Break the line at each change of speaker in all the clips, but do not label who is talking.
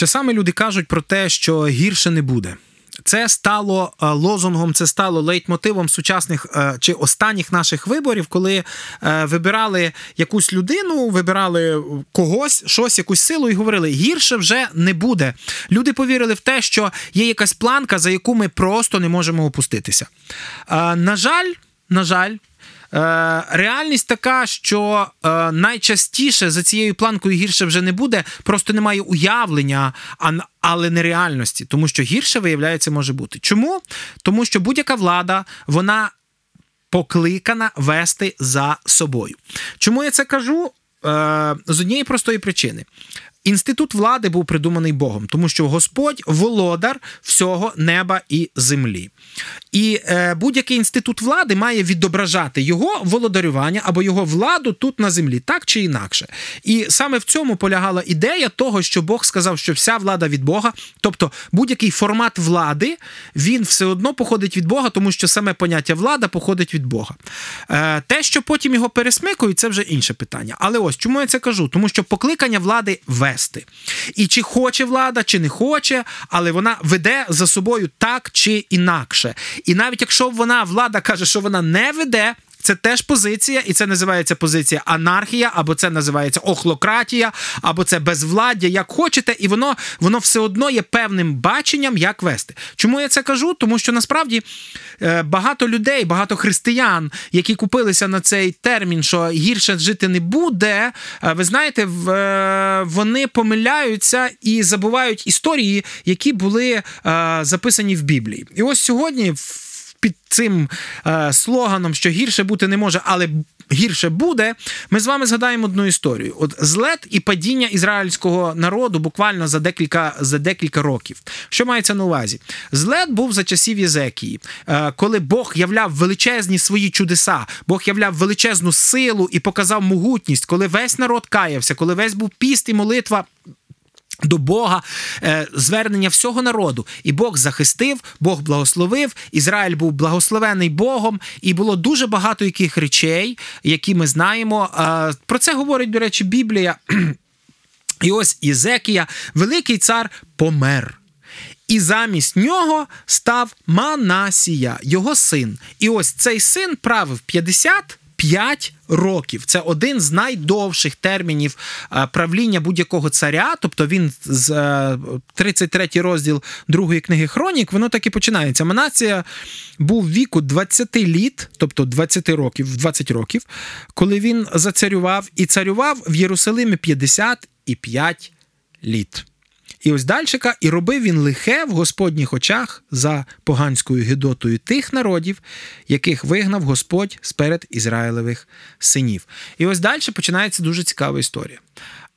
Часами люди кажуть про те, що гірше не буде. Це стало е, лозунгом, це стало лейтмотивом сучасних е, чи останніх наших виборів, коли е, вибирали якусь людину, вибирали когось, щось, якусь силу, і говорили: гірше вже не буде. Люди повірили в те, що є якась планка, за яку ми просто не можемо опуститися. На жаль, на жаль. Реальність така, що найчастіше за цією планкою гірше вже не буде, просто немає уявлення, але не реальності, тому що гірше виявляється може бути. Чому? Тому що будь-яка влада, вона покликана вести за собою. Чому я це кажу? З однієї простої причини. Інститут влади був придуманий Богом, тому що Господь володар всього неба і землі. І е, будь-який інститут влади має відображати його володарювання або його владу тут на землі, так чи інакше. І саме в цьому полягала ідея того, що Бог сказав, що вся влада від Бога, тобто будь-який формат влади, він все одно походить від Бога, тому що саме поняття влада походить від Бога. Е, Те, що потім його пересмикують, це вже інше питання. Але ось чому я це кажу? Тому що покликання влади вести. І чи хоче влада, чи не хоче, але вона веде за собою так чи інакше. І навіть якщо вона влада каже, що вона не веде. Це теж позиція, і це називається позиція анархія, або це називається охлократія, або це безвладдя, як хочете, і воно воно все одно є певним баченням, як вести. Чому я це кажу? Тому що насправді е, багато людей, багато християн, які купилися на цей термін, що гірше жити не буде. Е, ви знаєте, е, вони помиляються і забувають історії, які були записані в Біблії. І ось сьогодні під цим е, слоганом, що гірше бути не може, але гірше буде. Ми з вами згадаємо одну історію: от злет і падіння ізраїльського народу буквально за декілька за декілька років. Що мається на увазі? Злет був за часів Єзекії, е, коли Бог являв величезні свої чудеса, Бог являв величезну силу і показав могутність, коли весь народ каявся, коли весь був піст і молитва. До Бога е, звернення всього народу, і Бог захистив, Бог благословив. Ізраїль був благословений Богом, і було дуже багато яких речей, які ми знаємо. Про це говорить, до речі, Біблія. І ось Єзекія, великий цар, помер. І замість нього став Манасія, його син. І ось цей син правив 50 5 років. Це один з найдовших термінів е, правління будь-якого царя. Тобто він з 33 е, розділ другої книги Хронік, воно так і починається. Манація був віку 20 літ, тобто 20 років, 20 років, коли він зацарював і царював в Єрусалимі 55 літ. І ось дальшика, і робив він лихе в Господніх очах за поганською гідотою тих народів, яких вигнав Господь сперед Ізраїлевих синів. І ось далі починається дуже цікава історія.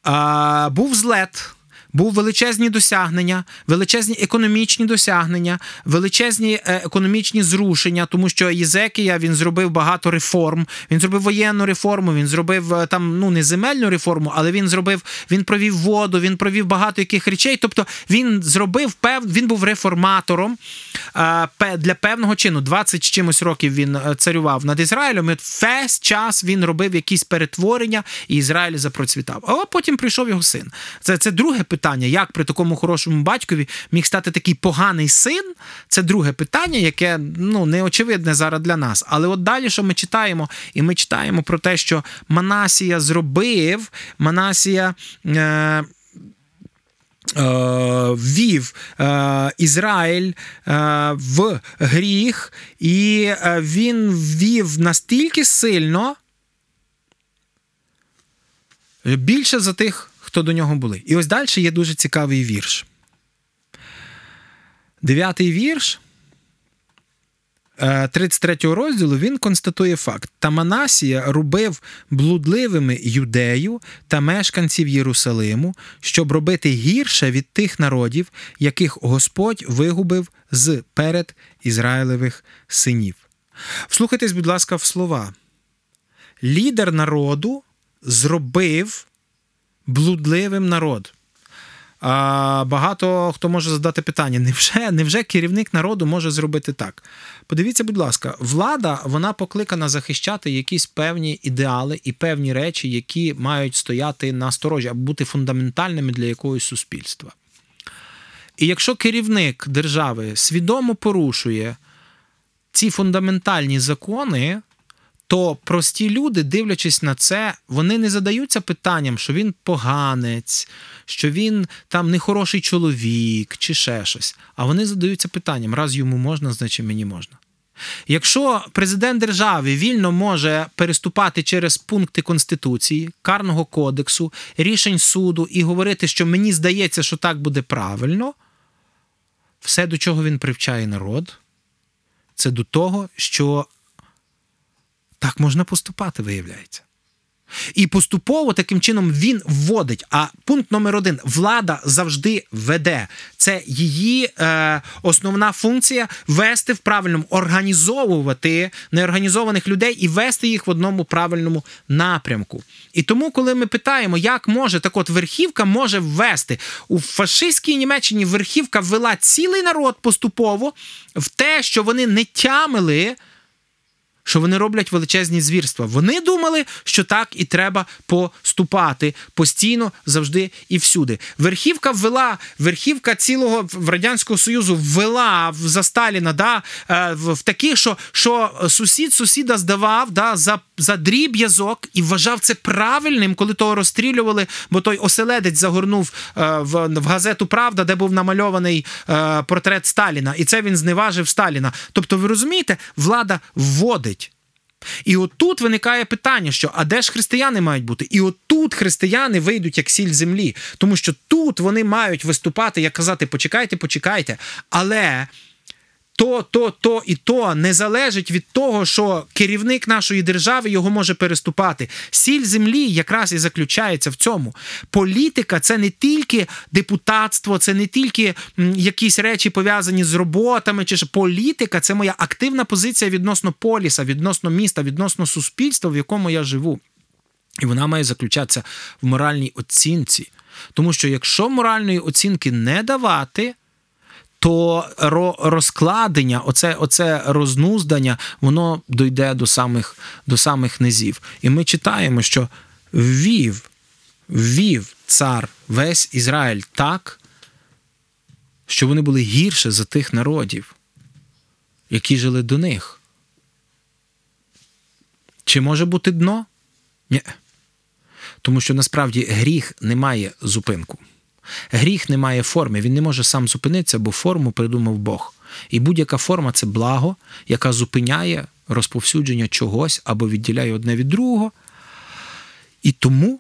А, Був злет був величезні досягнення, величезні економічні досягнення, величезні е, економічні зрушення, тому що Єзекія він зробив багато реформ. Він зробив воєнну реформу, він зробив е, там ну не земельну реформу, але він зробив, він провів воду, він провів багато яких речей. Тобто він зробив пев, він був реформатором е, для певного чину. 20 з чимось років він царював над Ізраїлем. і Весь час він робив якісь перетворення, і Ізраїль запроцвітав. А потім прийшов його син. Це це друге питання питання, як при такому хорошому батькові міг стати такий поганий син, це друге питання, яке ну не очевидне зараз для нас. Але от далі, що ми читаємо, і ми читаємо про те, що Манасія зробив, Манасія. Е- Ввів е, Ізраїль е, в гріх, і е, він ввів настільки сильно більше за тих хто до нього були. І ось далі є дуже цікавий вірш. Дев'ятий вірш 33 е, розділу він констатує факт: та Манасія робив блудливими юдею та мешканців Єрусалиму, щоб робити гірше від тих народів, яких Господь вигубив з перед Ізраїлевих синів. Вслухайтесь, будь ласка, в слова. Лідер народу зробив блудливим народ. А Багато хто може задати питання: невже невже керівник народу може зробити так? Подивіться, будь ласка, влада вона покликана захищати якісь певні ідеали і певні речі, які мають стояти на сторожі або бути фундаментальними для якогось суспільства. І якщо керівник держави свідомо порушує ці фундаментальні закони, то прості люди, дивлячись на це, вони не задаються питанням, що він поганець, що він там нехороший чоловік чи ще щось. А вони задаються питанням: раз йому можна, значить мені можна. Якщо президент держави вільно може переступати через пункти Конституції, Карного кодексу, рішень суду і говорити, що мені здається, що так буде правильно, все, до чого він привчає народ, це до того, що так можна поступати, виявляється. І поступово таким чином він вводить. А пункт номер один влада завжди веде. Це її е, основна функція вести в правильному, організовувати неорганізованих людей і вести їх в одному правильному напрямку. І тому, коли ми питаємо, як може так от верхівка може ввести у фашистській Німеччині верхівка ввела цілий народ поступово в те, що вони не тямили що вони роблять величезні звірства. Вони думали, що так і треба поступати постійно, завжди і всюди. Верхівка ввела, верхівка цілого в Радянського Союзу ввела за Сталіна да, е, в такі, що що сусід сусіда здавав да, за за дріб'язок і вважав це правильним, коли того розстрілювали, бо той оселедець загорнув е, в, в газету Правда, де був намальований е, портрет Сталіна. І це він зневажив Сталіна. Тобто, ви розумієте, влада вводить. І отут виникає питання, що а де ж християни мають бути? І отут християни вийдуть як сіль землі, тому що тут вони мають виступати, як казати, почекайте, почекайте. Але то, то, то і то не залежить від того, що керівник нашої держави його може переступати. Сіль землі якраз і заключається в цьому. Політика це не тільки депутатство, це не тільки якісь речі пов'язані з роботами. Чи ж політика це моя активна позиція відносно поліса, відносно міста, відносно суспільства, в якому я живу. І вона має заключатися в моральній оцінці. Тому що якщо моральної оцінки не давати, то розкладення, оце оце рознуздання, воно дойде до самих до самих низів. І ми читаємо, що ввів, ввів цар весь Ізраїль так, що вони були гірше за тих народів, які жили до них. Чи може бути дно? Ні. Тому що насправді гріх не має зупинку. Гріх не має форми, він не може сам зупинитися, бо форму придумав Бог. І будь-яка форма це благо, яка зупиняє розповсюдження чогось або відділяє одне від другого. І тому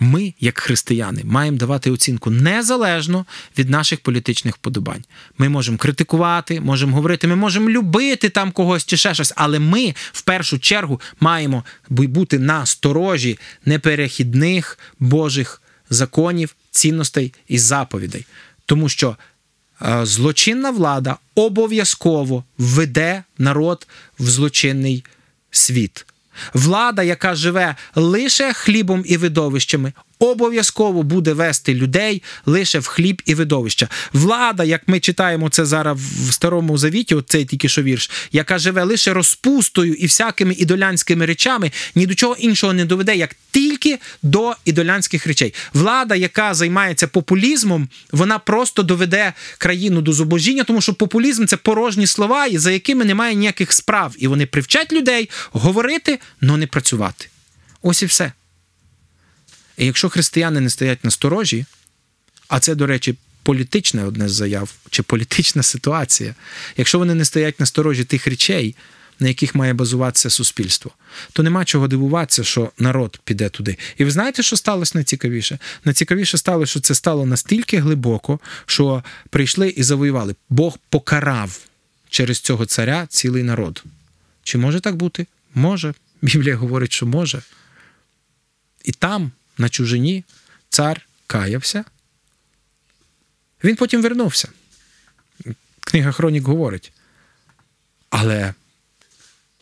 ми, як християни, маємо давати оцінку незалежно від наших політичних вподобань. Ми можемо критикувати, можемо говорити, ми можемо любити там когось чи ще щось, але ми в першу чергу маємо бути на сторожі неперехідних Божих законів, цінностей і заповідей. Тому що е, злочинна влада обов'язково веде народ в злочинний світ. Влада, яка живе лише хлібом і видовищами, обов'язково буде вести людей лише в хліб і видовища. Влада, як ми читаємо це зараз в старому завіті, оцей тільки що вірш, яка живе лише розпустою і всякими ідолянськими речами, ні до чого іншого не доведе, як тільки до ідолянських речей. Влада, яка займається популізмом, вона просто доведе країну до зубожіння, тому що популізм це порожні слова, за якими немає ніяких справ, і вони привчать людей говорити, але не працювати. Ось і все. І якщо християни не стоять на сторожі, а це, до речі, політичне одне з заяв чи політична ситуація, якщо вони не стоять на сторожі тих речей, на яких має базуватися суспільство, то нема чого дивуватися, що народ піде туди. І ви знаєте, що сталося найцікавіше? Найцікавіше стало, що це стало настільки глибоко, що прийшли і завоювали. Бог покарав через цього царя цілий народ. Чи може так бути? Може. Біблія говорить, що може. І там на чужині, цар каявся. Він потім вернувся. Книга Хронік говорить. Але,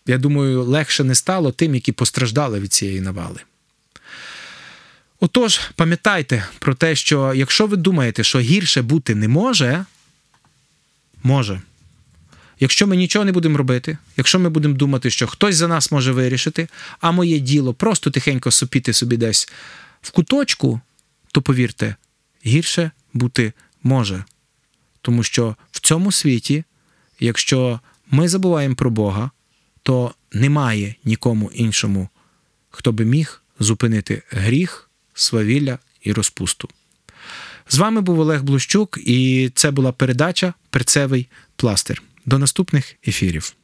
я думаю, легше не стало тим, які постраждали від цієї навали. Отож, пам'ятайте про те, що якщо ви думаєте, що гірше бути не може, може. Якщо ми нічого не будемо робити, якщо ми будемо думати, що хтось за нас може вирішити, а моє діло просто тихенько сопіти собі десь в куточку, то повірте, гірше бути може. Тому що в цьому світі, якщо ми забуваємо про Бога, то немає нікому іншому, хто би міг зупинити гріх, свавілля і розпусту. З вами був Олег Блущук, і це була передача Перцевий пластир. До наступних ефірів.